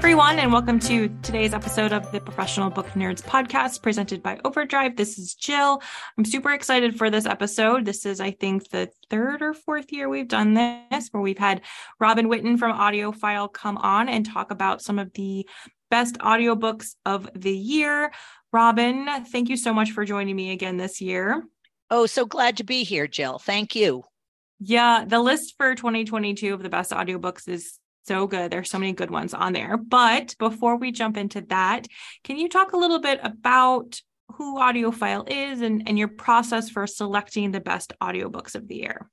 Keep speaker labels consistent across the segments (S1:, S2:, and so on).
S1: Everyone, and welcome to today's episode of the Professional Book Nerds podcast presented by Overdrive. This is Jill. I'm super excited for this episode. This is, I think, the third or fourth year we've done this, where we've had Robin Whiten from AudioFile come on and talk about some of the best audiobooks of the year. Robin, thank you so much for joining me again this year.
S2: Oh, so glad to be here, Jill. Thank you.
S1: Yeah, the list for 2022 of the best audiobooks is so good. There's so many good ones on there. But before we jump into that, can you talk a little bit about who AudioFile is and, and your process for selecting the best audiobooks of the year?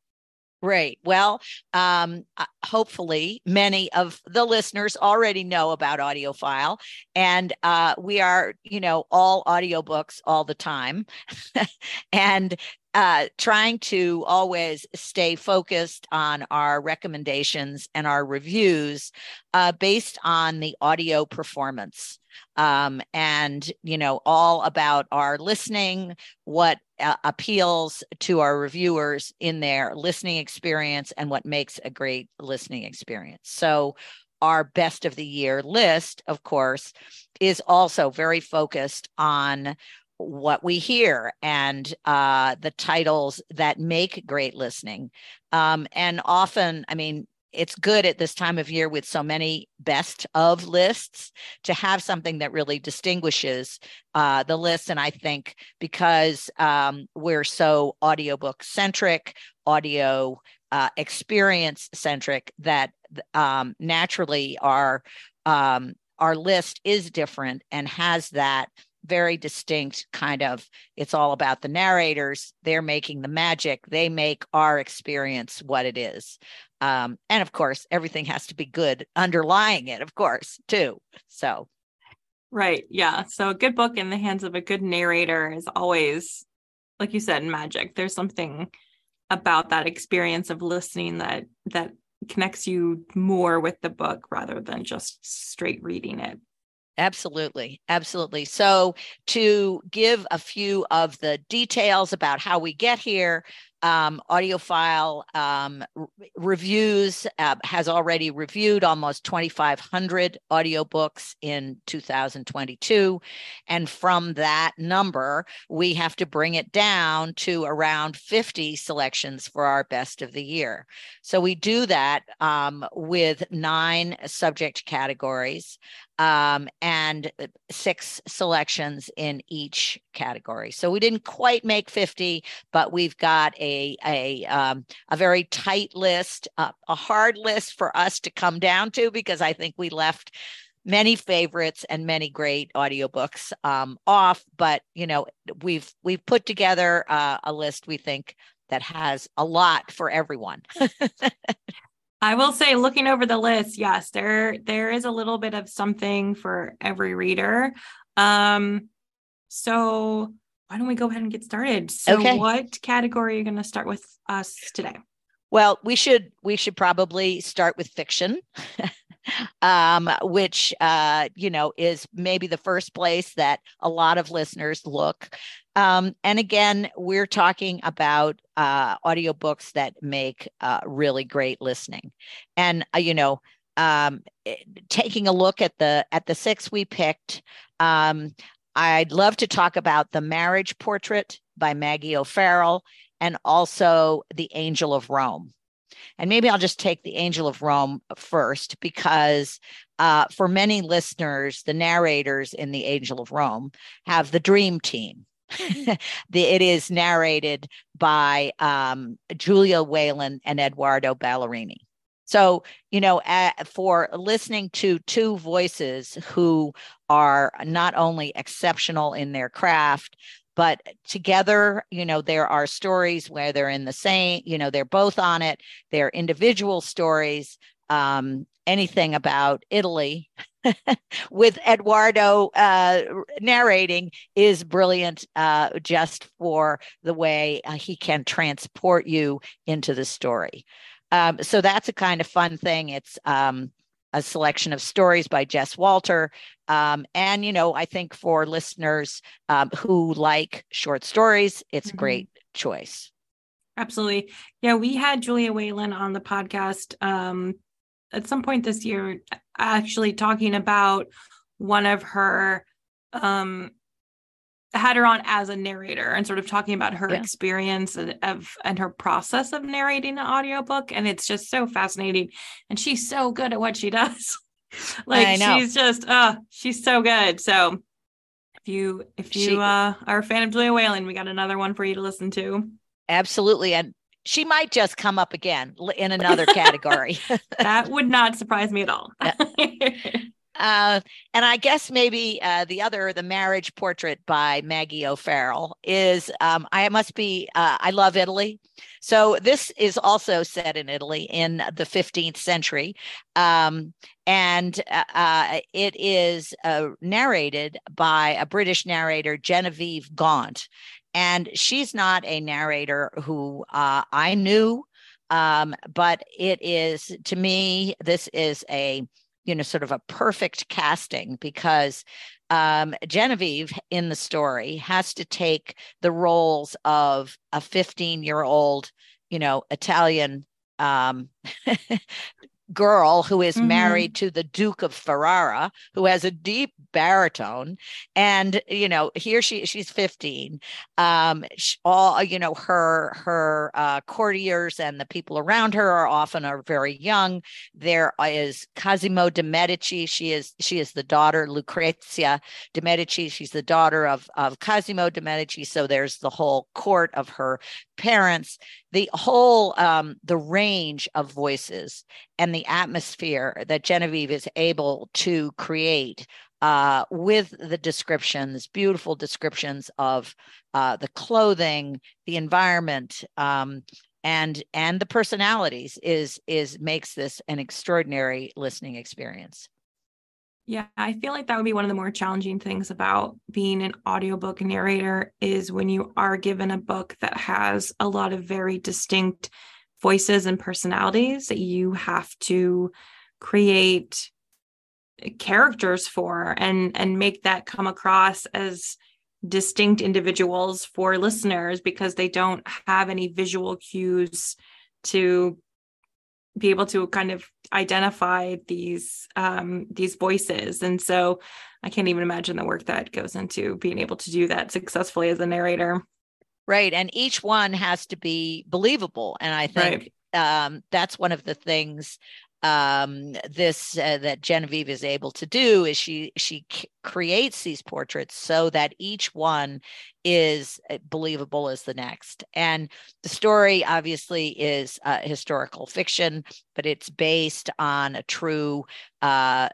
S2: Right. Well, um, uh, hopefully, many of the listeners already know about AudioFile, and uh, we are, you know, all audiobooks all the time. and uh, trying to always stay focused on our recommendations and our reviews uh, based on the audio performance. Um, and you know all about our listening what uh, appeals to our reviewers in their listening experience and what makes a great listening experience. So our best of the year list of course is also very focused on what we hear and uh, the titles that make great listening. Um, and often, I mean, it's good at this time of year with so many best of lists to have something that really distinguishes uh, the list. And I think because um, we're so audiobook centric, audio uh, experience centric, that um, naturally our um, our list is different and has that very distinct kind of it's all about the narrators. They're making the magic. They make our experience what it is. Um, and of course everything has to be good underlying it of course too. So.
S1: Right. Yeah. So a good book in the hands of a good narrator is always like you said magic. There's something about that experience of listening that that connects you more with the book rather than just straight reading it
S2: Absolutely. Absolutely. So, to give a few of the details about how we get here, um, AudioFile um, reviews uh, has already reviewed almost 2500 audiobooks in 2022 and from that number we have to bring it down to around 50 selections for our best of the year so we do that um, with nine subject categories um, and uh, six selections in each category. So we didn't quite make 50, but we've got a a um, a very tight list, uh, a hard list for us to come down to because I think we left many favorites and many great audiobooks um, off. But you know, we've we've put together uh, a list we think that has a lot for everyone.
S1: I will say, looking over the list, yes, there there is a little bit of something for every reader. Um, so why don't we go ahead and get started? So, okay. what category are you going to start with us today?
S2: Well, we should we should probably start with fiction. um, which uh, you know is maybe the first place that a lot of listeners look. Um, and again, we're talking about uh, audiobooks that make uh, really great listening. And uh, you know, um, eh, taking a look at the at the six we picked, um, I'd love to talk about the Marriage Portrait by Maggie O'Farrell and also The Angel of Rome. And maybe I'll just take the Angel of Rome first because uh, for many listeners, the narrators in the Angel of Rome have the dream team. it is narrated by um, Julia Whelan and Eduardo Ballerini. So, you know, for listening to two voices who are not only exceptional in their craft, but together, you know, there are stories where they're in the same, you know, they're both on it. They're individual stories. Um, anything about Italy with Eduardo uh, narrating is brilliant uh, just for the way uh, he can transport you into the story. Um, so that's a kind of fun thing. It's um, a selection of stories by Jess Walter. Um, and, you know, I think for listeners um, who like short stories, it's mm-hmm. a great choice.
S1: Absolutely. Yeah, we had Julia Whelan on the podcast um, at some point this year, actually talking about one of her um, had her on as a narrator and sort of talking about her yeah. experience of and her process of narrating an audiobook. And it's just so fascinating. And she's so good at what she does. Like she's just uh she's so good. So if you if you she, uh are a fan of Julia Whelan we got another one for you to listen to.
S2: Absolutely. And she might just come up again in another category
S1: that would not surprise me at all
S2: Uh, and I guess maybe uh, the other, the marriage portrait by Maggie O'Farrell, is um, I must be, uh, I love Italy. So this is also set in Italy in the 15th century. Um, and uh, uh, it is uh, narrated by a British narrator, Genevieve Gaunt. And she's not a narrator who I knew, um, but it is, to me, this is a you know, sort of a perfect casting because um, Genevieve in the story has to take the roles of a 15 year old, you know, Italian um, girl who is mm-hmm. married to the Duke of Ferrara, who has a deep baritone, and you know, here she she's 15. Um, she, all you know, her her uh, courtiers and the people around her are often are very young. There is Cosimo de Medici. She is she is the daughter Lucrezia de Medici. She's the daughter of of Cosimo de Medici. So there's the whole court of her parents the whole um, the range of voices and the atmosphere that genevieve is able to create uh, with the descriptions beautiful descriptions of uh, the clothing the environment um, and and the personalities is is makes this an extraordinary listening experience.
S1: Yeah, I feel like that would be one of the more challenging things about being an audiobook narrator is when you are given a book that has a lot of very distinct voices and personalities that you have to create characters for and and make that come across as distinct individuals for listeners because they don't have any visual cues to be able to kind of identify these um, these voices. And so i can't even imagine the work that goes into being able to do that successfully as a narrator
S2: right and each one has to be believable and i think right. um, that's one of the things um, this uh, that Genevieve is able to do is she she c- creates these portraits so that each one is uh, believable as the next. And the story obviously is uh, historical fiction, but it's based on a true uh,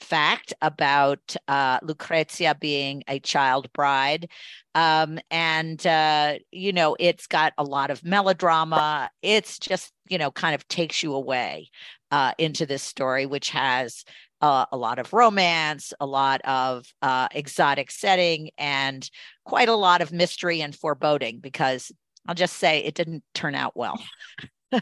S2: fact about uh, Lucrezia being a child bride. Um, and, uh, you know, it's got a lot of melodrama. It's just, you know, kind of takes you away uh, into this story, which has uh, a lot of romance, a lot of uh, exotic setting, and quite a lot of mystery and foreboding. Because I'll just say it didn't turn out well.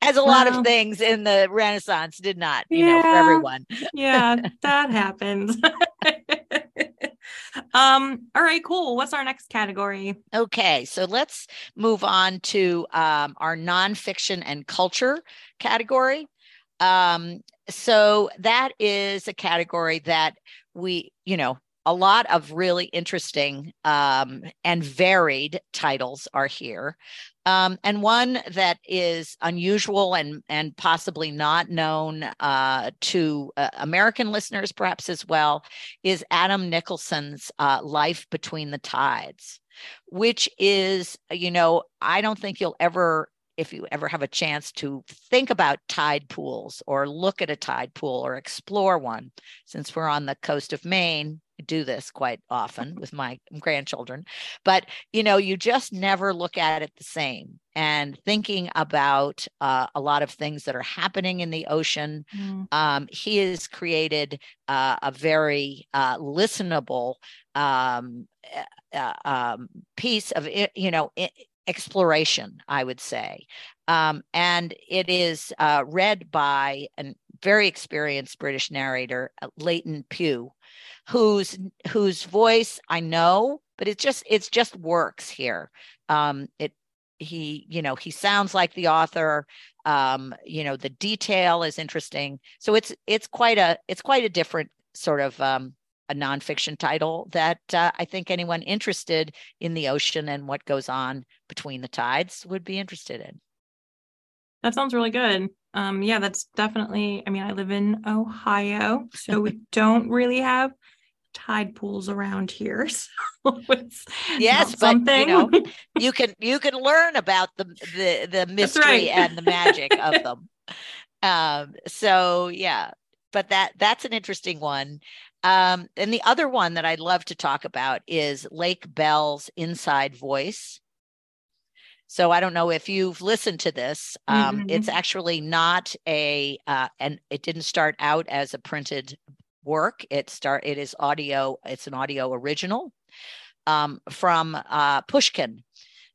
S2: As a lot of things in the Renaissance did not, you yeah, know, for everyone.
S1: yeah, that happens. um, all right, cool. What's our next category?
S2: Okay, so let's move on to um, our nonfiction and culture category. Um, so that is a category that we, you know, a lot of really interesting um, and varied titles are here. Um, and one that is unusual and and possibly not known uh, to uh, American listeners, perhaps as well, is Adam Nicolson's uh, "Life Between the Tides," which is, you know, I don't think you'll ever if you ever have a chance to think about tide pools or look at a tide pool or explore one, since we're on the coast of Maine, I do this quite often with my grandchildren. But you know, you just never look at it the same. And thinking about uh, a lot of things that are happening in the ocean, mm. um, he has created uh, a very uh, listenable um, uh, um, piece of you know exploration, I would say. Um, and it is uh, read by a very experienced British narrator, uh, Leighton Pugh, whose whose voice I know, but it just it's just works here. Um, it he you know he sounds like the author. Um, you know the detail is interesting, so it's it's quite a it's quite a different sort of um, a nonfiction title that uh, I think anyone interested in the ocean and what goes on between the tides would be interested in.
S1: That sounds really good. Um, yeah, that's definitely. I mean, I live in Ohio, so we don't really have tide pools around here. So
S2: yes, but something. you know, you can you can learn about the the the mystery right. and the magic of them. Um, so yeah, but that that's an interesting one. Um, and the other one that I'd love to talk about is Lake Bell's Inside Voice. So I don't know if you've listened to this. Um, mm-hmm. It's actually not a, uh, and it didn't start out as a printed work. It start it is audio. It's an audio original um, from uh, Pushkin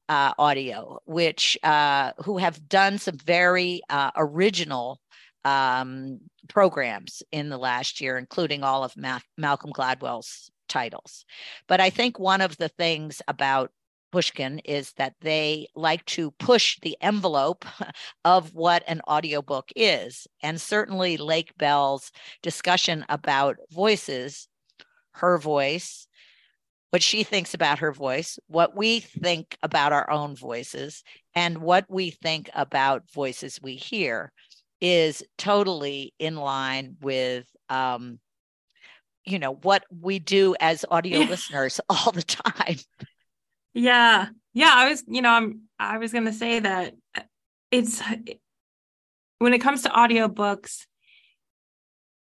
S2: uh, Audio, which uh, who have done some very uh, original um, programs in the last year, including all of Ma- Malcolm Gladwell's titles. But I think one of the things about Pushkin is that they like to push the envelope of what an audiobook is. And certainly Lake Bell's discussion about voices, her voice, what she thinks about her voice, what we think about our own voices, and what we think about voices we hear is totally in line with um, you know what we do as audio listeners all the time.
S1: Yeah. Yeah i was you know i'm i was going to say that uh, it's when it comes to audiobooks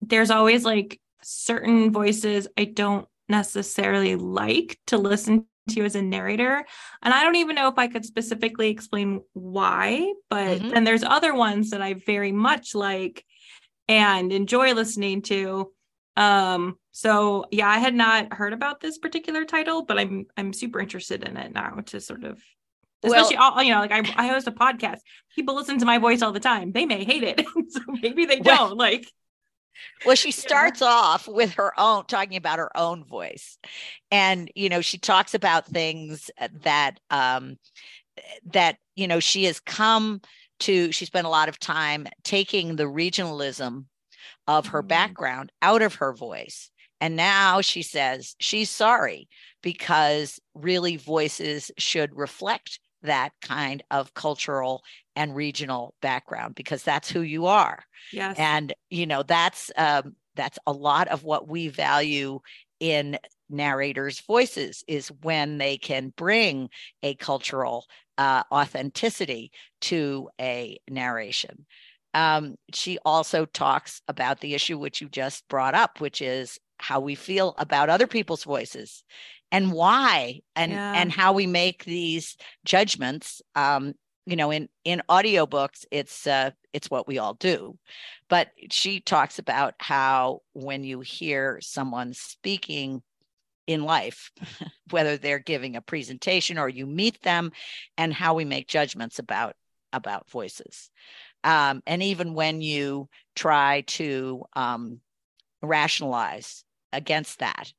S1: there's always like certain voices i don't necessarily like to listen to as a narrator. And I don't even know if I could specifically explain why, but mm-hmm. then there's other ones that I very much like and enjoy listening to. Um, so yeah, I had not heard about this particular title, but I'm I'm super interested in it now to sort of especially well, all you know like I, I host a podcast people listen to my voice all the time they may hate it so maybe they don't well, like
S2: well, she starts yeah. off with her own talking about her own voice. And, you know, she talks about things that um that, you know, she has come to she spent a lot of time taking the regionalism of her mm-hmm. background out of her voice. And now she says she's sorry because really voices should reflect that kind of cultural and regional background because that's who you are.
S1: Yes.
S2: And you know that's um, that's a lot of what we value in narrators' voices is when they can bring a cultural uh, authenticity to a narration. Um, she also talks about the issue which you just brought up, which is how we feel about other people's voices and why and yeah. and how we make these judgments um you know in in audiobooks it's uh it's what we all do but she talks about how when you hear someone speaking in life whether they're giving a presentation or you meet them and how we make judgments about about voices um, and even when you try to um, rationalize against that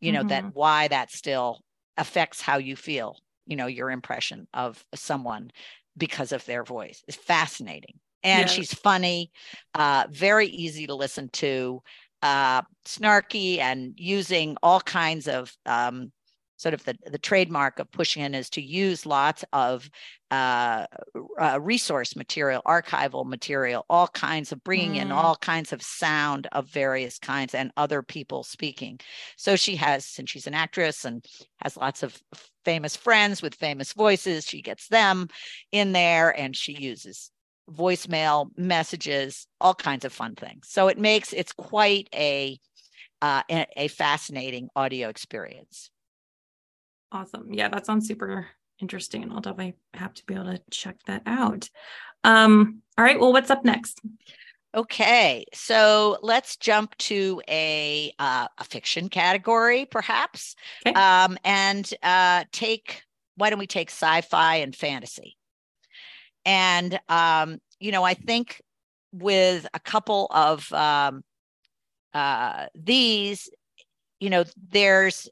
S2: you know mm-hmm. that why that still affects how you feel you know your impression of someone because of their voice is fascinating and yes. she's funny uh, very easy to listen to uh, snarky and using all kinds of um, sort of the, the trademark of Pushkin is to use lots of uh, uh, resource material, archival material, all kinds of bringing mm. in all kinds of sound of various kinds and other people speaking. So she has, since she's an actress and has lots of famous friends with famous voices, she gets them in there and she uses voicemail messages, all kinds of fun things. So it makes it's quite a uh, a, a fascinating audio experience.
S1: Awesome. Yeah, that sounds super interesting. I'll definitely have to be able to check that out. Um, all right. Well, what's up next?
S2: Okay, so let's jump to a uh, a fiction category, perhaps, okay. um, and uh, take. Why don't we take sci-fi and fantasy? And um, you know, I think with a couple of um, uh, these, you know, there's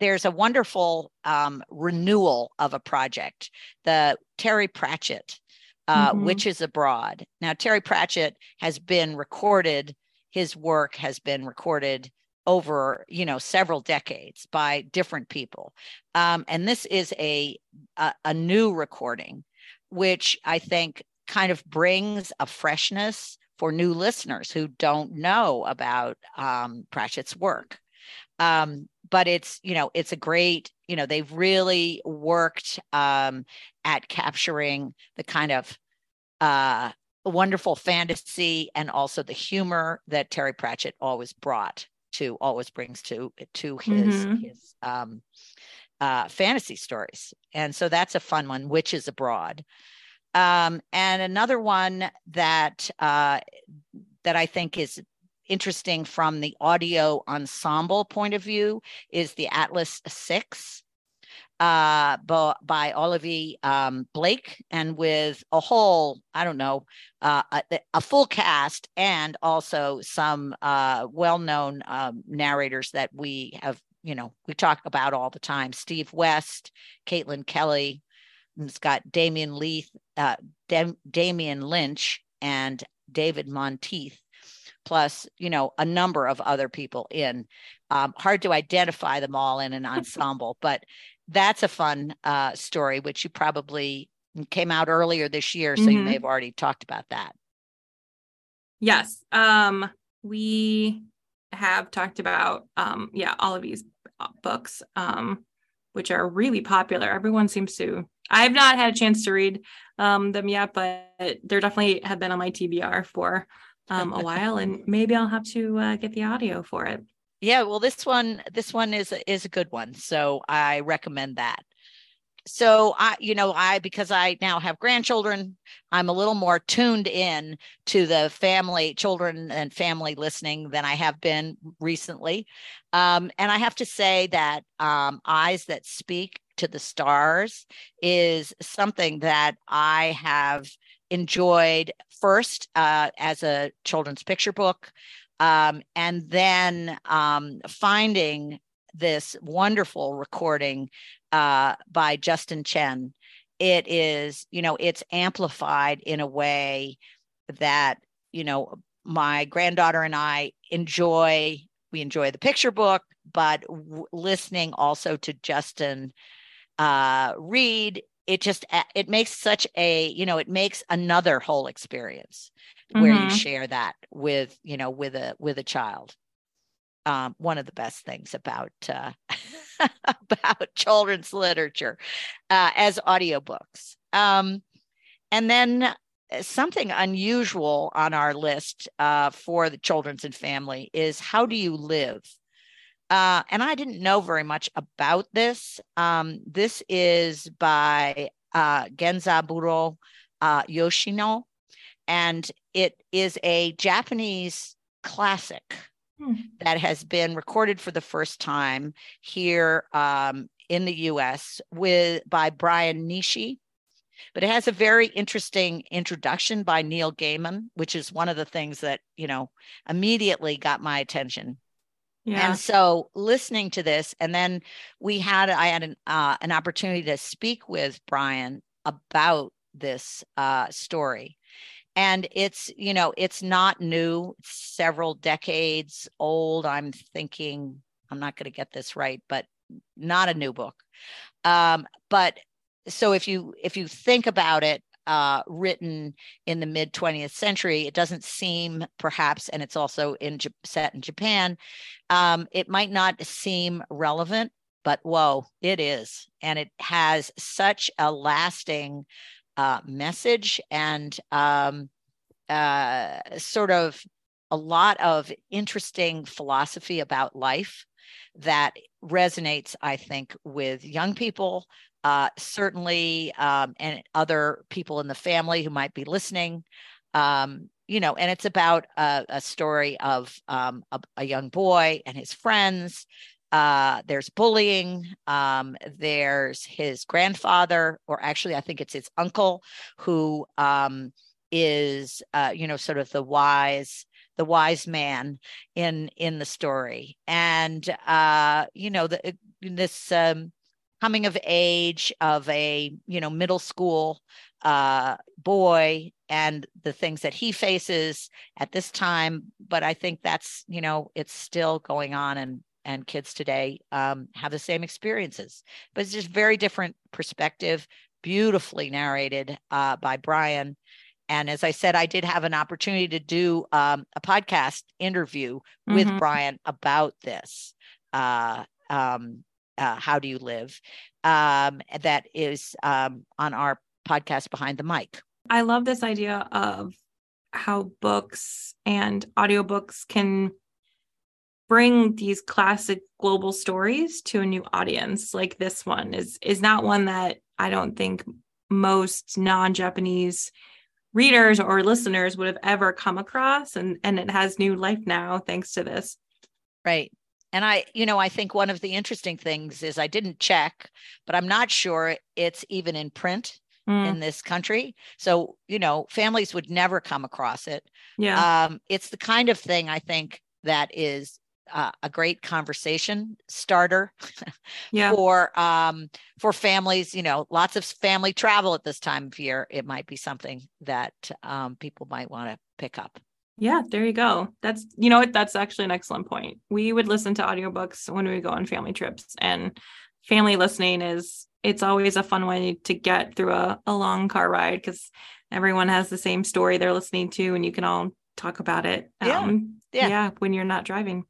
S2: there's a wonderful um, renewal of a project, the Terry Pratchett, uh, mm-hmm. Witches Abroad. Now, Terry Pratchett has been recorded, his work has been recorded over you know several decades by different people um, and this is a, a, a new recording which i think kind of brings a freshness for new listeners who don't know about um, pratchett's work um, but it's you know it's a great you know they've really worked um, at capturing the kind of uh, wonderful fantasy and also the humor that Terry Pratchett always brought to always brings to to his mm-hmm. his um, uh, fantasy stories, and so that's a fun one. Witches Abroad, um, and another one that uh, that I think is interesting from the audio ensemble point of view is the Atlas Six uh, by Olivia um, Blake and with a whole, I don't know, uh, a, a, full cast and also some uh, well known um, narrators that we have, you know, we talk about all the time. Steve West, Caitlin Kelly, it's got Damian Leith, uh, Dam- Damian Lynch, and David Monteith plus you know a number of other people in. Um, hard to identify them all in an ensemble but that's a fun uh, story which you probably came out earlier this year so mm-hmm. you may have already talked about that.
S1: Yes um, we have talked about um, yeah all of these uh, books um, which are really popular. Everyone seems to i have not had a chance to read um, them yet but they're definitely have been on my tbr for um, a while, and maybe I'll have to uh, get the audio for it.
S2: Yeah, well, this one this one is is a good one, so I recommend that. So I, you know, I because I now have grandchildren, I'm a little more tuned in to the family, children, and family listening than I have been recently. Um, and I have to say that um, Eyes That Speak to the Stars is something that I have enjoyed first uh, as a children's picture book, um, and then um, finding this wonderful recording uh, by Justin Chen. It is, you know, it's amplified in a way that, you know, my granddaughter and I enjoy. We enjoy the picture book, but w- listening also to Justin uh, read it just it makes such a you know it makes another whole experience where mm-hmm. you share that with you know with a with a child um, one of the best things about uh, about children's literature uh, as audiobooks um, and then uh, something unusual on our list uh, for the children's and family is how do you live uh, and I didn't know very much about this. Um, this is by uh, Genzaburo uh, Yoshino, and it is a Japanese classic hmm. that has been recorded for the first time here um, in the U.S. with by Brian Nishii. But it has a very interesting introduction by Neil Gaiman, which is one of the things that you know immediately got my attention yeah. And so listening to this, and then we had, I had an, uh, an opportunity to speak with Brian about this uh, story. And it's, you know, it's not new, several decades old. I'm thinking, I'm not going to get this right, but not a new book. Um, but so if you if you think about it, uh, written in the mid 20th century, it doesn't seem perhaps, and it's also in set in Japan. Um, it might not seem relevant, but whoa, it is, and it has such a lasting uh, message and um, uh, sort of a lot of interesting philosophy about life that resonates, I think, with young people, uh, certainly, um, and other people in the family who might be listening. Um, you know, and it's about a, a story of um, a, a, young boy and his friends. Uh, there's bullying. Um, there's his grandfather, or actually, I think it's his uncle, who um, is, uh, you know, sort of the wise the wise man in in the story and uh you know the this um coming of age of a you know middle school uh boy and the things that he faces at this time but i think that's you know it's still going on and and kids today um, have the same experiences but it's just very different perspective beautifully narrated uh, by brian and as I said, I did have an opportunity to do um, a podcast interview with mm-hmm. Brian about this. Uh, um, uh, How do you live? Um, that is um, on our podcast Behind the Mic.
S1: I love this idea of how books and audiobooks can bring these classic global stories to a new audience like this one is is not one that i don't think most non-japanese readers or listeners would have ever come across and and it has new life now thanks to this
S2: right and i you know i think one of the interesting things is i didn't check but i'm not sure it's even in print mm. in this country so you know families would never come across it
S1: yeah
S2: um it's the kind of thing i think that is uh, a great conversation starter
S1: yeah.
S2: for um, for families. You know, lots of family travel at this time of year. It might be something that um, people might want to pick up.
S1: Yeah, there you go. That's you know what that's actually an excellent point. We would listen to audiobooks when we go on family trips and family listening is it's always a fun way to get through a, a long car ride because everyone has the same story they're listening to and you can all talk about it.
S2: Yeah. Um, yeah.
S1: yeah, when you're not driving.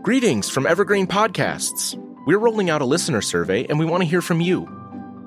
S3: Greetings from Evergreen Podcasts. We're rolling out a listener survey and we want to hear from you.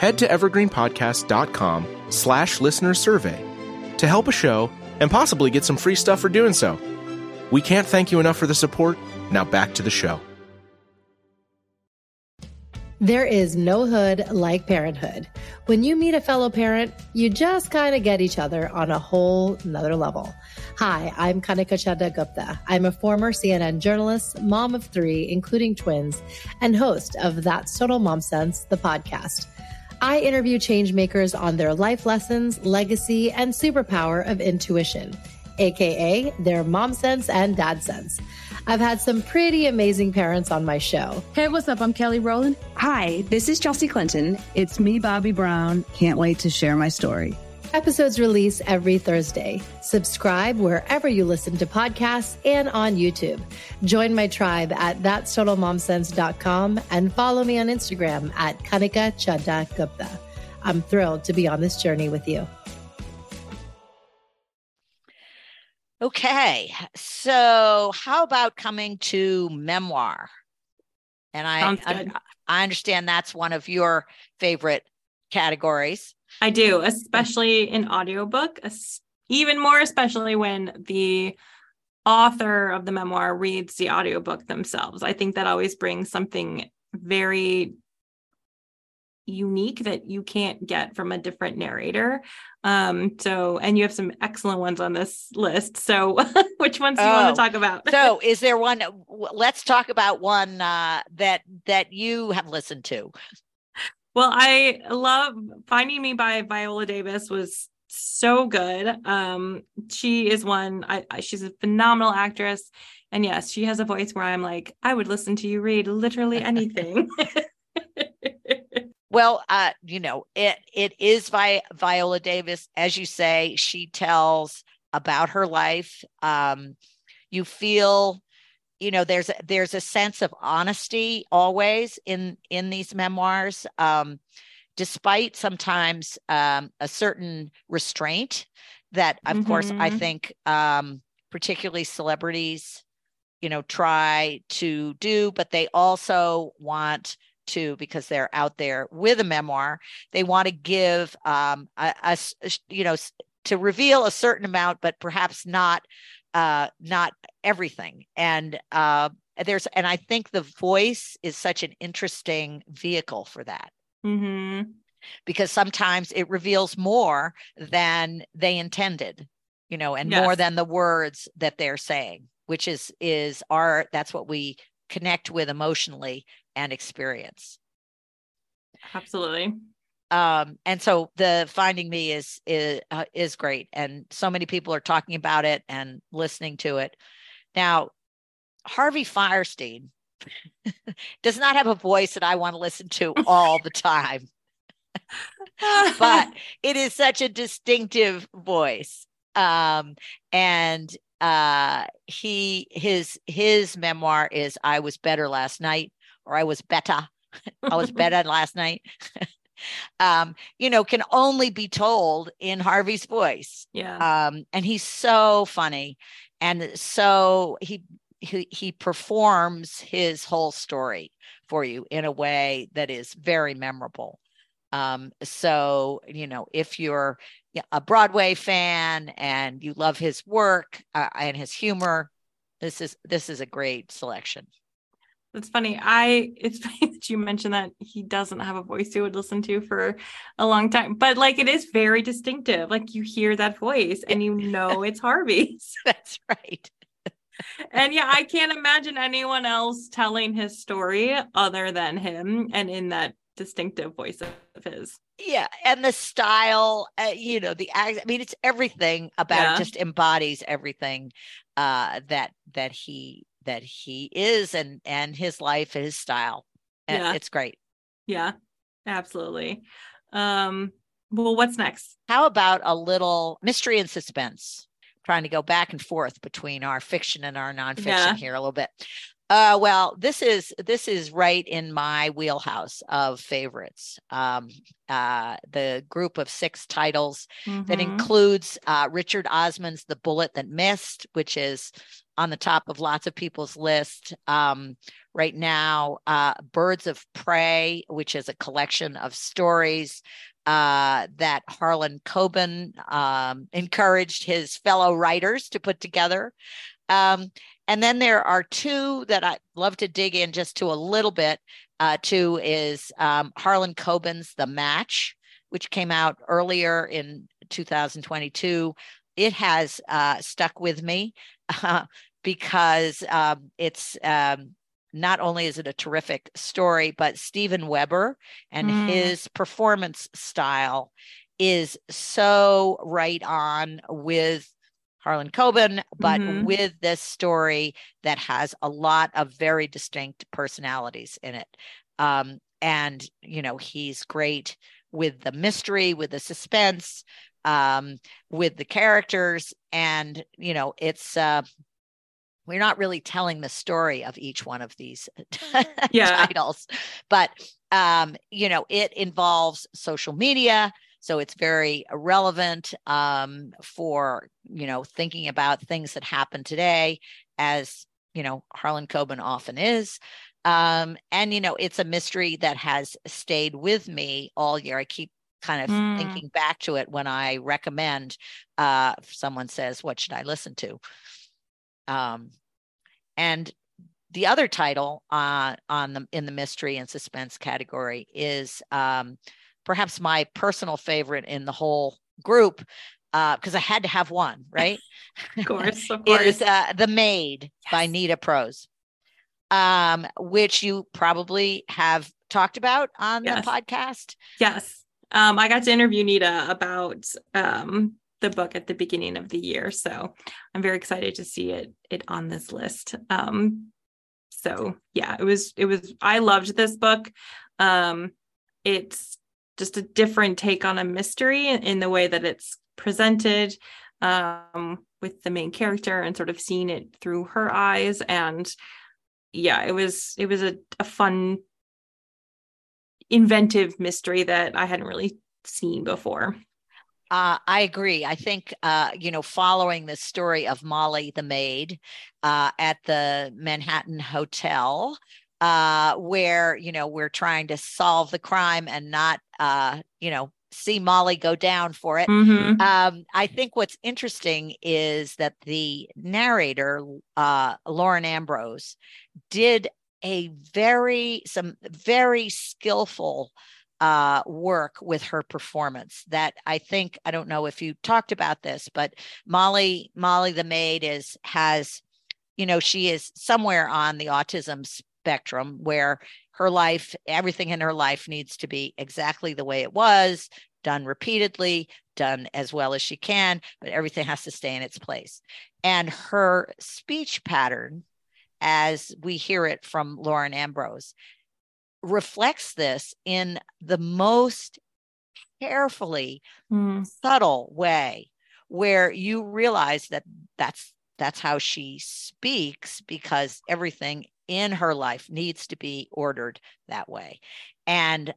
S3: Head to evergreenpodcast.com slash listener survey to help a show and possibly get some free stuff for doing so. We can't thank you enough for the support. Now back to the show.
S4: There is no hood like parenthood. When you meet a fellow parent, you just kind of get each other on a whole nother level. Hi, I'm Kanika Chadda Gupta. I'm a former CNN journalist, mom of three, including twins, and host of That's Total Mom Sense, the podcast. I interview changemakers on their life lessons, legacy, and superpower of intuition, aka their mom sense and dad sense. I've had some pretty amazing parents on my show.
S5: Hey, what's up? I'm Kelly Rowland.
S6: Hi, this is Chelsea Clinton. It's me, Bobby Brown. Can't wait to share my story.
S4: Episodes release every Thursday. Subscribe wherever you listen to podcasts and on YouTube. Join my tribe at that'stotalmomsense.com and follow me on Instagram at Kanika Chadda Gupta. I'm thrilled to be on this journey with you.
S2: Okay. So, how about coming to memoir? And I, I, I understand that's one of your favorite categories.
S1: I do, especially in audiobook, even more especially when the author of the memoir reads the audiobook themselves. I think that always brings something very unique that you can't get from a different narrator. Um, so, and you have some excellent ones on this list. So, which ones do you oh, want to talk about?
S2: so, is there one? Let's talk about one uh, that that you have listened to.
S1: Well, I love Finding Me by Viola Davis was so good. Um, she is one. I, I she's a phenomenal actress, and yes, she has a voice where I'm like, I would listen to you read literally anything.
S2: Well, uh, you know, it it is Vi- Viola Davis, as you say. She tells about her life. Um, you feel, you know, there's a, there's a sense of honesty always in in these memoirs, um, despite sometimes um, a certain restraint that, of mm-hmm. course, I mm-hmm. think um, particularly celebrities, you know, try to do, but they also want to because they're out there with a memoir they want to give um a, a, you know to reveal a certain amount but perhaps not uh not everything and uh there's and i think the voice is such an interesting vehicle for that
S1: mm-hmm.
S2: because sometimes it reveals more than they intended you know and yes. more than the words that they're saying which is is our that's what we connect with emotionally and experience.
S1: Absolutely.
S2: Um, and so the finding me is is uh, is great, and so many people are talking about it and listening to it. Now, Harvey Fierstein does not have a voice that I want to listen to all the time, but it is such a distinctive voice. Um, and uh, he his his memoir is "I Was Better Last Night." or I was better. I was better last night. Um, you know, can only be told in Harvey's voice.
S1: Yeah.
S2: Um, and he's so funny. And so he he he performs his whole story for you in a way that is very memorable. Um, so you know, if you're a Broadway fan and you love his work uh, and his humor, this is this is a great selection.
S1: That's funny. I it's funny that you mentioned that he doesn't have a voice you would listen to for a long time, but like it is very distinctive. Like you hear that voice and you know it's Harvey's.
S2: That's right.
S1: and yeah, I can't imagine anyone else telling his story other than him and in that distinctive voice of his.
S2: Yeah, and the style, uh, you know, the I mean, it's everything about yeah. it. Just embodies everything uh, that that he that he is and and his life his style and yeah. it's great
S1: yeah absolutely um well what's next
S2: how about a little mystery and suspense trying to go back and forth between our fiction and our nonfiction yeah. here a little bit uh, well, this is this is right in my wheelhouse of favorites. Um, uh, the group of six titles mm-hmm. that includes uh, Richard Osman's "The Bullet That Missed," which is on the top of lots of people's list um, right now. Uh, "Birds of Prey," which is a collection of stories uh, that Harlan Coben um, encouraged his fellow writers to put together. Um, and then there are two that I love to dig in just to a little bit. Uh, two is um, Harlan Coben's The Match, which came out earlier in 2022. It has uh, stuck with me uh, because um, it's um, not only is it a terrific story, but Steven Weber and mm. his performance style is so right on with Harlan Coben, but mm-hmm. with this story that has a lot of very distinct personalities in it. Um, and, you know, he's great with the mystery, with the suspense, um, with the characters. And, you know, it's, uh, we're not really telling the story of each one of these yeah. titles, but, um, you know, it involves social media so it's very relevant um, for, you know, thinking about things that happen today, as, you know, Harlan Coben often is. Um, and, you know, it's a mystery that has stayed with me all year. I keep kind of mm. thinking back to it when I recommend uh, someone says, What should I listen to? Um, and the other title uh, on the in the mystery and suspense category is um, perhaps my personal favorite in the whole group uh, because uh, I had to have one, right?
S1: of course, of course.
S2: is uh, The Maid yes. by Nita Prose, um, which you probably have talked about on yes. the podcast.
S1: Yes. Um, I got to interview Nita about um, the book at the beginning of the year, so I'm very excited to see it it on this list. Um, so yeah, it was it was I loved this book. Um, it's just a different take on a mystery in the way that it's presented um, with the main character and sort of seeing it through her eyes and yeah it was it was a, a fun inventive mystery that i hadn't really seen before
S2: uh, I agree. I think, uh, you know, following the story of Molly the maid uh, at the Manhattan Hotel, uh, where, you know, we're trying to solve the crime and not, uh, you know, see Molly go down for it. Mm-hmm. Um, I think what's interesting is that the narrator, uh, Lauren Ambrose, did a very some very skillful uh, work with her performance that I think I don't know if you talked about this, but Molly Molly the maid is has you know she is somewhere on the autism spectrum where her life, everything in her life needs to be exactly the way it was, done repeatedly, done as well as she can, but everything has to stay in its place. And her speech pattern, as we hear it from Lauren Ambrose, reflects this in the most carefully mm. subtle way where you realize that that's that's how she speaks because everything in her life needs to be ordered that way. And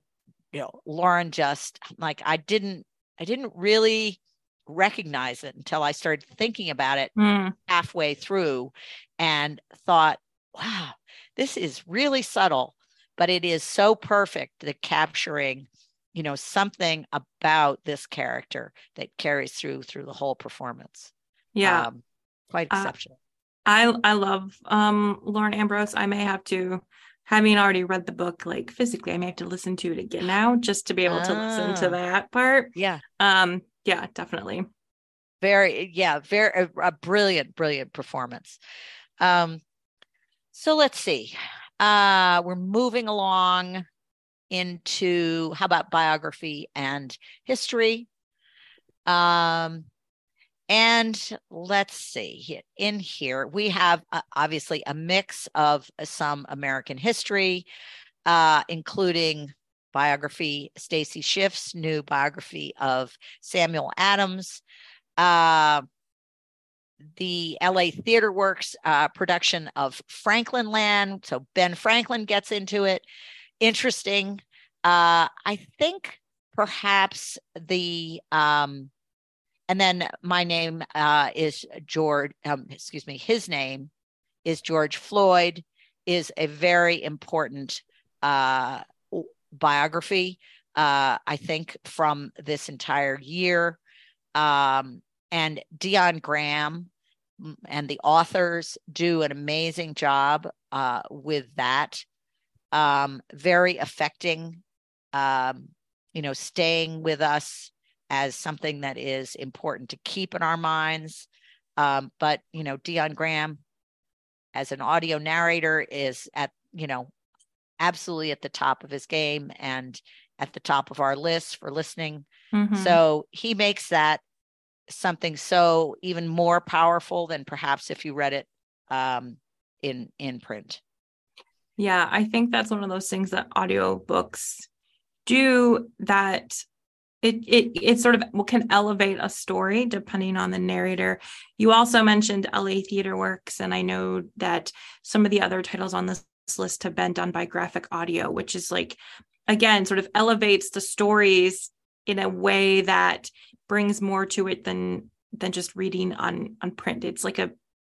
S2: you know, Lauren just like I didn't I didn't really recognize it until I started thinking about it mm. halfway through and thought, wow, this is really subtle, but it is so perfect that capturing, you know, something about this character that carries through through the whole performance.
S1: Yeah.
S2: Um, quite uh, exceptional.
S1: I I love um Lauren Ambrose. I may have to having already read the book like physically, I may have to listen to it again now just to be able to listen to ah. that part.
S2: Yeah.
S1: Um yeah, definitely.
S2: Very yeah, very a, a brilliant brilliant performance. Um so let's see. Uh we're moving along into how about biography and history? Um and let's see, in here, we have uh, obviously a mix of some American history, uh, including biography, Stacy Schiff's new biography of Samuel Adams, uh, the LA Theater Works uh, production of Franklinland. So Ben Franklin gets into it. Interesting. Uh, I think perhaps the um, and then my name uh, is George, um, excuse me, his name is George Floyd, is a very important uh, biography, uh, I think, from this entire year. Um, and Dion Graham and the authors do an amazing job uh, with that. Um, very affecting, um, you know, staying with us as something that is important to keep in our minds. Um, but you know, Dion Graham, as an audio narrator, is at you know absolutely at the top of his game and at the top of our list for listening. Mm-hmm. So he makes that something so even more powerful than perhaps if you read it um, in in print.
S1: Yeah, I think that's one of those things that audiobooks do that it it it sort of can elevate a story depending on the narrator. You also mentioned LA Theater Works, and I know that some of the other titles on this list have been done by Graphic Audio, which is like again sort of elevates the stories in a way that brings more to it than than just reading on on print. It's like a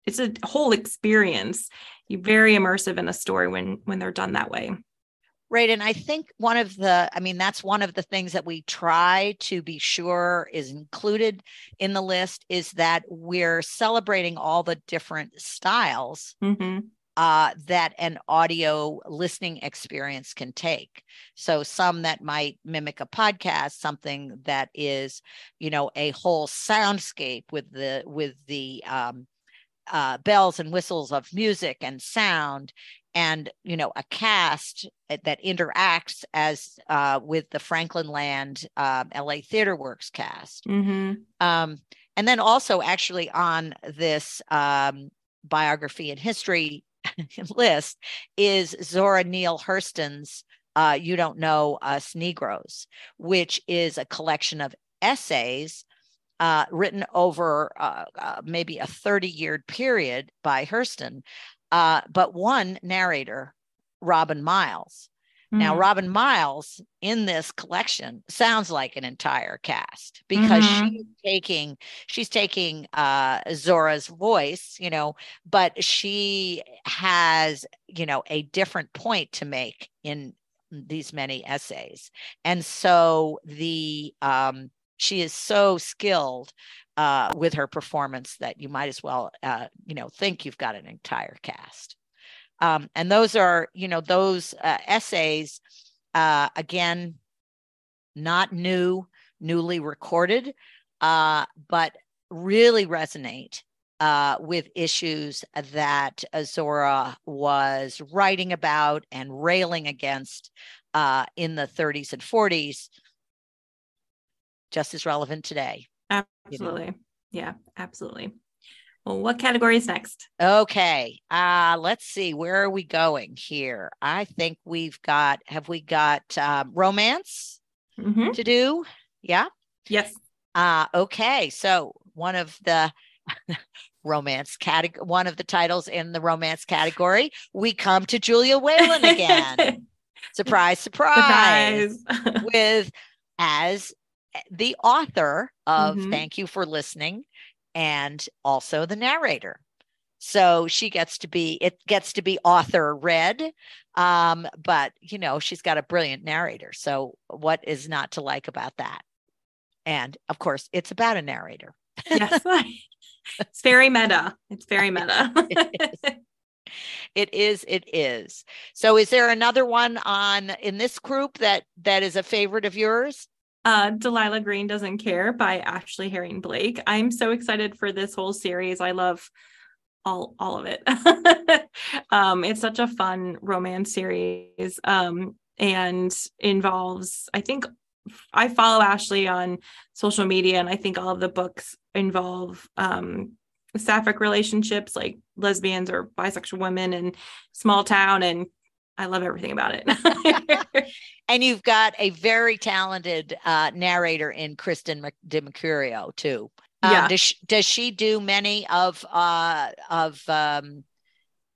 S1: it's a whole experience. You're very immersive in a story when when they're done that way.
S2: Right. And I think one of the, I mean, that's one of the things that we try to be sure is included in the list is that we're celebrating all the different styles mm-hmm. Uh, that an audio listening experience can take. So some that might mimic a podcast, something that is, you know, a whole soundscape with the with the um, uh, bells and whistles of music and sound, and you know a cast that interacts as uh, with the Franklinland uh, LA Theater Works cast.
S1: Mm-hmm.
S2: Um, and then also actually on this um, biography and history list is Zora Neale Hurston's uh, You Don't Know Us Negroes, which is a collection of essays uh, written over uh, uh maybe a 30 year period by Hurston uh, but one narrator, Robin Miles. Mm-hmm. Now, Robin Miles in this collection sounds like an entire cast because mm-hmm. she's taking she's taking uh, Zora's voice, you know, but she has you know a different point to make in these many essays, and so the um, she is so skilled uh, with her performance that you might as well, uh, you know, think you've got an entire cast. Um, and those are, you know, those uh, essays, uh, again, not new, newly recorded, uh, but really resonate uh, with issues that Zora was writing about and railing against uh, in the 30s and 40s, just as relevant today.
S1: Absolutely. You know? Yeah, absolutely. Well, what category is next?
S2: Okay. Uh, let's see. Where are we going here? I think we've got, have we got um, romance mm-hmm. to do? Yeah.
S1: Yes.
S2: Uh, okay. So one of the romance category, one of the titles in the romance category, we come to Julia Whelan again. surprise, surprise. surprise. with as the author of mm-hmm. Thank You for Listening and also the narrator. So she gets to be, it gets to be author read. Um, but, you know, she's got a brilliant narrator. So what is not to like about that? And of course, it's about a narrator.
S1: yes. it's very meta. It's very meta.
S2: it is it is so is there another one on in this group that that is a favorite of yours
S1: uh, Delilah Green Doesn't Care by Ashley Herring Blake. I'm so excited for this whole series. I love all all of it. um, it's such a fun romance series um, and involves, I think I follow Ashley on social media, and I think all of the books involve um, sapphic relationships like lesbians or bisexual women in small town and I love everything about it.
S2: and you've got a very talented uh, narrator in Kristen DiMercurio too. Um, yeah. Does she, does she do many of uh, of um,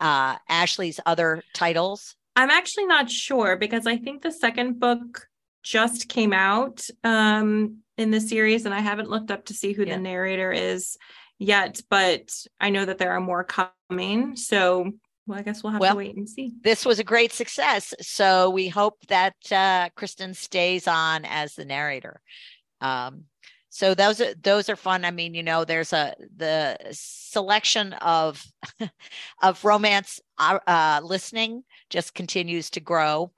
S2: uh, Ashley's other titles?
S1: I'm actually not sure because I think the second book just came out um, in the series, and I haven't looked up to see who yeah. the narrator is yet. But I know that there are more coming. So well, I guess we'll have well, to wait and see.
S2: This was a great success. So we hope that uh, Kristen stays on as the narrator. Um, so those are those are fun. I mean, you know, there's a the selection of of romance uh, uh, listening just continues to grow,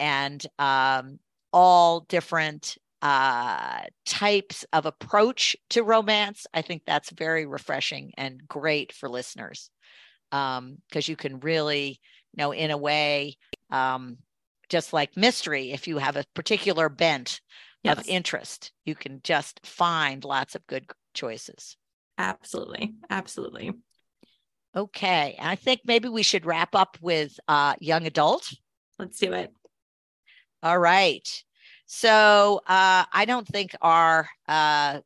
S2: and um, all different uh, types of approach to romance. I think that's very refreshing and great for listeners because um, you can really, you know, in a way, um, just like mystery, if you have a particular bent yes. of interest, you can just find lots of good choices.
S1: Absolutely. Absolutely.
S2: Okay. I think maybe we should wrap up with uh, young adult.
S1: Let's do it.
S2: All right. So uh, I don't think our uh,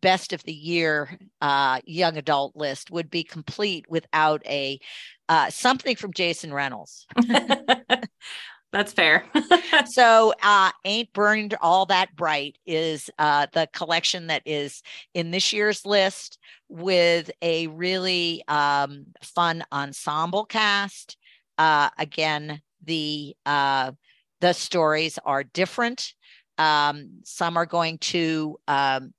S2: best of the year uh, young adult list would be complete without a uh, something from Jason Reynolds.
S1: That's fair.
S2: so, uh, Ain't Burned All That Bright is uh, the collection that is in this year's list with a really um, fun ensemble cast. Uh, again, the uh, the stories are different. Um, some are going to um,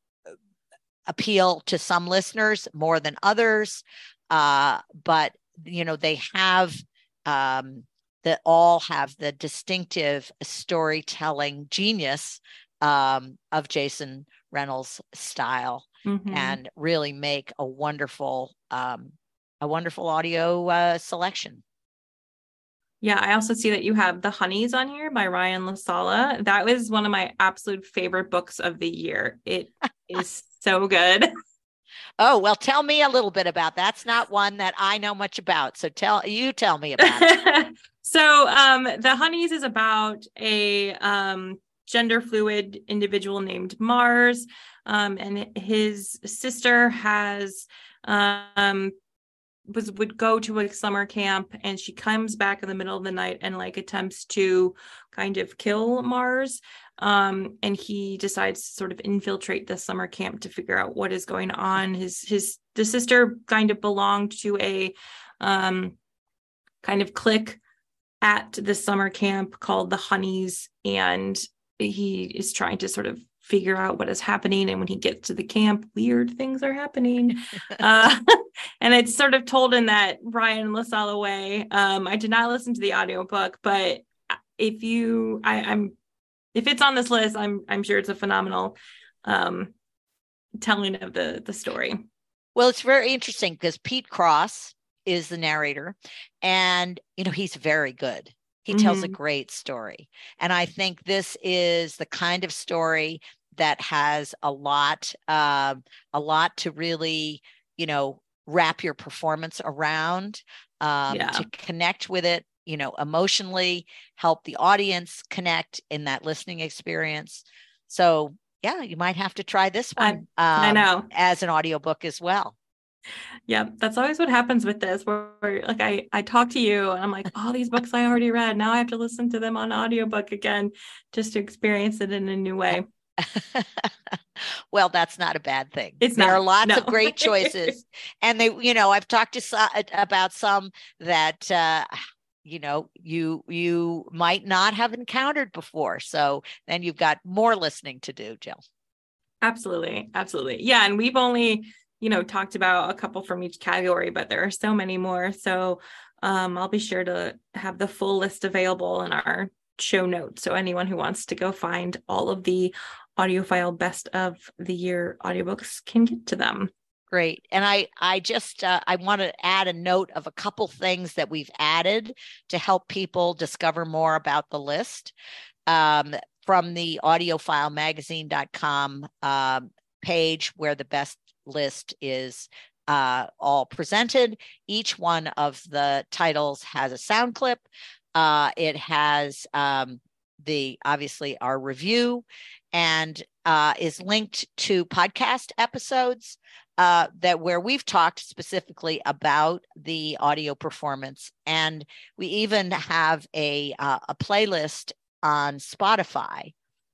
S2: appeal to some listeners more than others. Uh, but you know they have um, that all have the distinctive storytelling genius um, of Jason Reynolds' style, mm-hmm. and really make a wonderful um, a wonderful audio uh, selection.
S1: Yeah, I also see that you have The Honeys on here by Ryan LaSala. That was one of my absolute favorite books of the year. It is so good.
S2: Oh, well, tell me a little bit about that's not one that I know much about. So tell you tell me about it.
S1: so um The Honeys is about a um gender fluid individual named Mars. Um, and his sister has um was would go to a summer camp and she comes back in the middle of the night and like attempts to kind of kill Mars. Um, and he decides to sort of infiltrate the summer camp to figure out what is going on. His his the sister kind of belonged to a um kind of clique at the summer camp called the Honeys, and he is trying to sort of figure out what is happening. And when he gets to the camp, weird things are happening. uh, and it's sort of told in that Ryan LaSala way. Um, I did not listen to the audiobook, but if you, I, I'm, if it's on this list, I'm, I'm sure it's a phenomenal um, telling of the the story.
S2: Well, it's very interesting because Pete Cross is the narrator, and you know he's very good. He mm-hmm. tells a mm-hmm. great story. And I think this is the kind of story that has a lot uh, a lot to really you know wrap your performance around um, yeah. to connect with it you know emotionally help the audience connect in that listening experience. So yeah you might have to try this one
S1: I, um, I know.
S2: as an audiobook as well.
S1: Yeah that's always what happens with this where, where, like i i talk to you and i'm like all oh, these books i already read now i have to listen to them on audiobook again just to experience it in a new way.
S2: Well, that's not a bad thing.
S1: It's
S2: there
S1: not,
S2: are lots
S1: no.
S2: of great choices, and they, you know, I've talked to some, about some that uh, you know you you might not have encountered before. So then you've got more listening to do, Jill.
S1: Absolutely, absolutely, yeah. And we've only you know talked about a couple from each category, but there are so many more. So um, I'll be sure to have the full list available in our show notes. So anyone who wants to go find all of the AudioFile best of the year audiobooks can get to them
S2: great and i i just uh, i want to add a note of a couple things that we've added to help people discover more about the list. Um, from the audiofilemagazine.com uh, page where the best list is uh, all presented. Each one of the titles has a sound clip. Uh, it has um, the obviously our review and uh, is linked to podcast episodes uh, that where we've talked specifically about the audio performance, and we even have a uh, a playlist on Spotify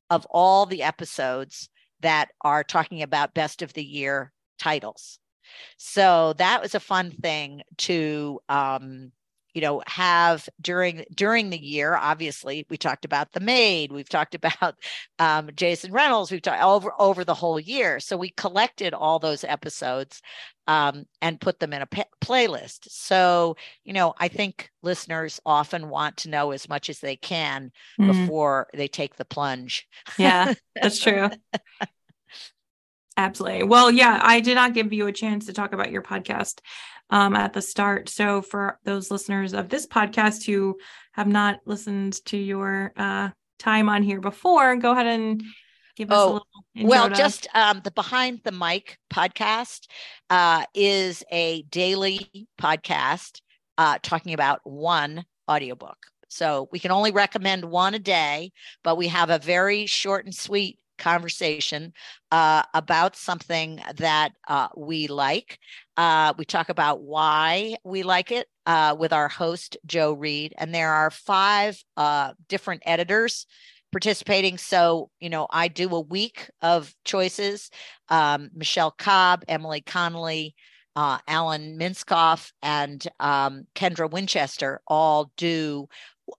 S2: of all the episodes that are talking about best of the year titles. So that was a fun thing to um, you know have during during the year obviously we talked about the maid we've talked about um, jason reynolds we've talked over over the whole year. So we collected all those episodes um, and put them in a p- playlist. So you know i think listeners often want to know as much as they can mm. before they take the plunge.
S1: Yeah that's true. Absolutely. Well, yeah, I did not give you a chance to talk about your podcast um, at the start. So, for those listeners of this podcast who have not listened to your uh, time on here before, go ahead and give us oh, a little.
S2: Well, to- just um, the Behind the Mic podcast uh, is a daily podcast uh, talking about one audiobook. So we can only recommend one a day, but we have a very short and sweet conversation uh, about something that uh, we like. Uh, we talk about why we like it uh, with our host, Jo Reed. And there are five uh, different editors participating. So, you know, I do a week of choices. Um, Michelle Cobb, Emily Connolly, uh, Alan Minskoff, and um, Kendra Winchester all do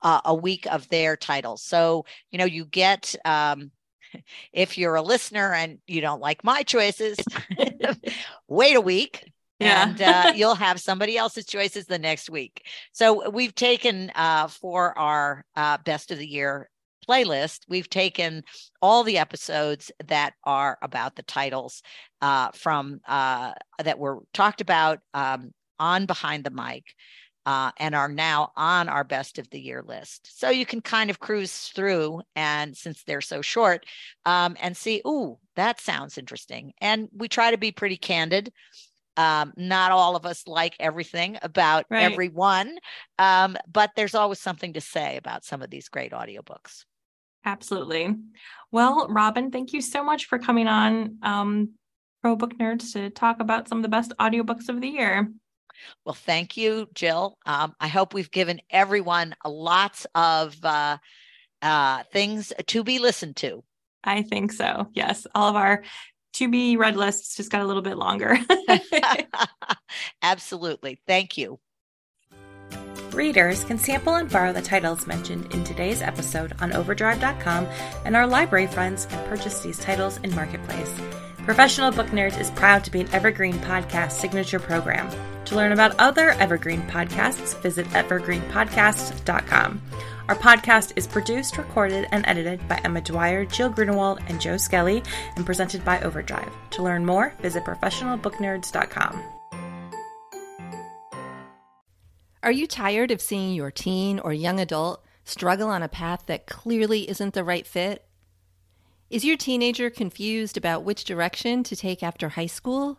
S2: a week of their titles. So, you know, you get um, if you're a listener and you don't like my choices, wait a week
S1: Yeah.
S2: and uh, you'll have somebody else's choices the next week. So we've taken uh, for our uh, best of the year playlist, we've taken all the episodes that are about the titles uh, from uh, that were talked about um, on Behind the Mic. Uh, and are now on our best of the year list. So you can kind of cruise through, and since they're so short, um, and see, ooh, that sounds interesting. And we try to be pretty candid um, not all of us like everything about
S1: Right.
S2: everyone, um, but there's always something to say about some of these great audiobooks.
S1: Absolutely. Well, Robin, thank you so much for coming on um, Pro Book Nerds to talk about some of the best audiobooks of the year.
S2: Well, thank you, Jill. Um, I hope we've given everyone lots of uh, uh, things to be listened to.
S1: I think so. Yes. All of our to be read lists just got a little bit longer.
S2: Absolutely. Thank you.
S1: Readers can sample and borrow the titles mentioned in today's episode on overdrive.com, and our library friends can purchase these titles in Marketplace. Professional Book Nerds is proud to be an Evergreen Podcast signature program. To learn about other Evergreen podcasts, visit evergreenpodcast.com. Our podcast is produced, recorded, and edited by Emma Dwyer, Jill Grunenwald, and Joe Skelly, and presented by Overdrive. To learn more, visit professionalbooknerds.com.
S5: Are you tired of seeing your teen or young adult struggle on a path that clearly isn't the right fit? Is your teenager confused about which direction to take after high school?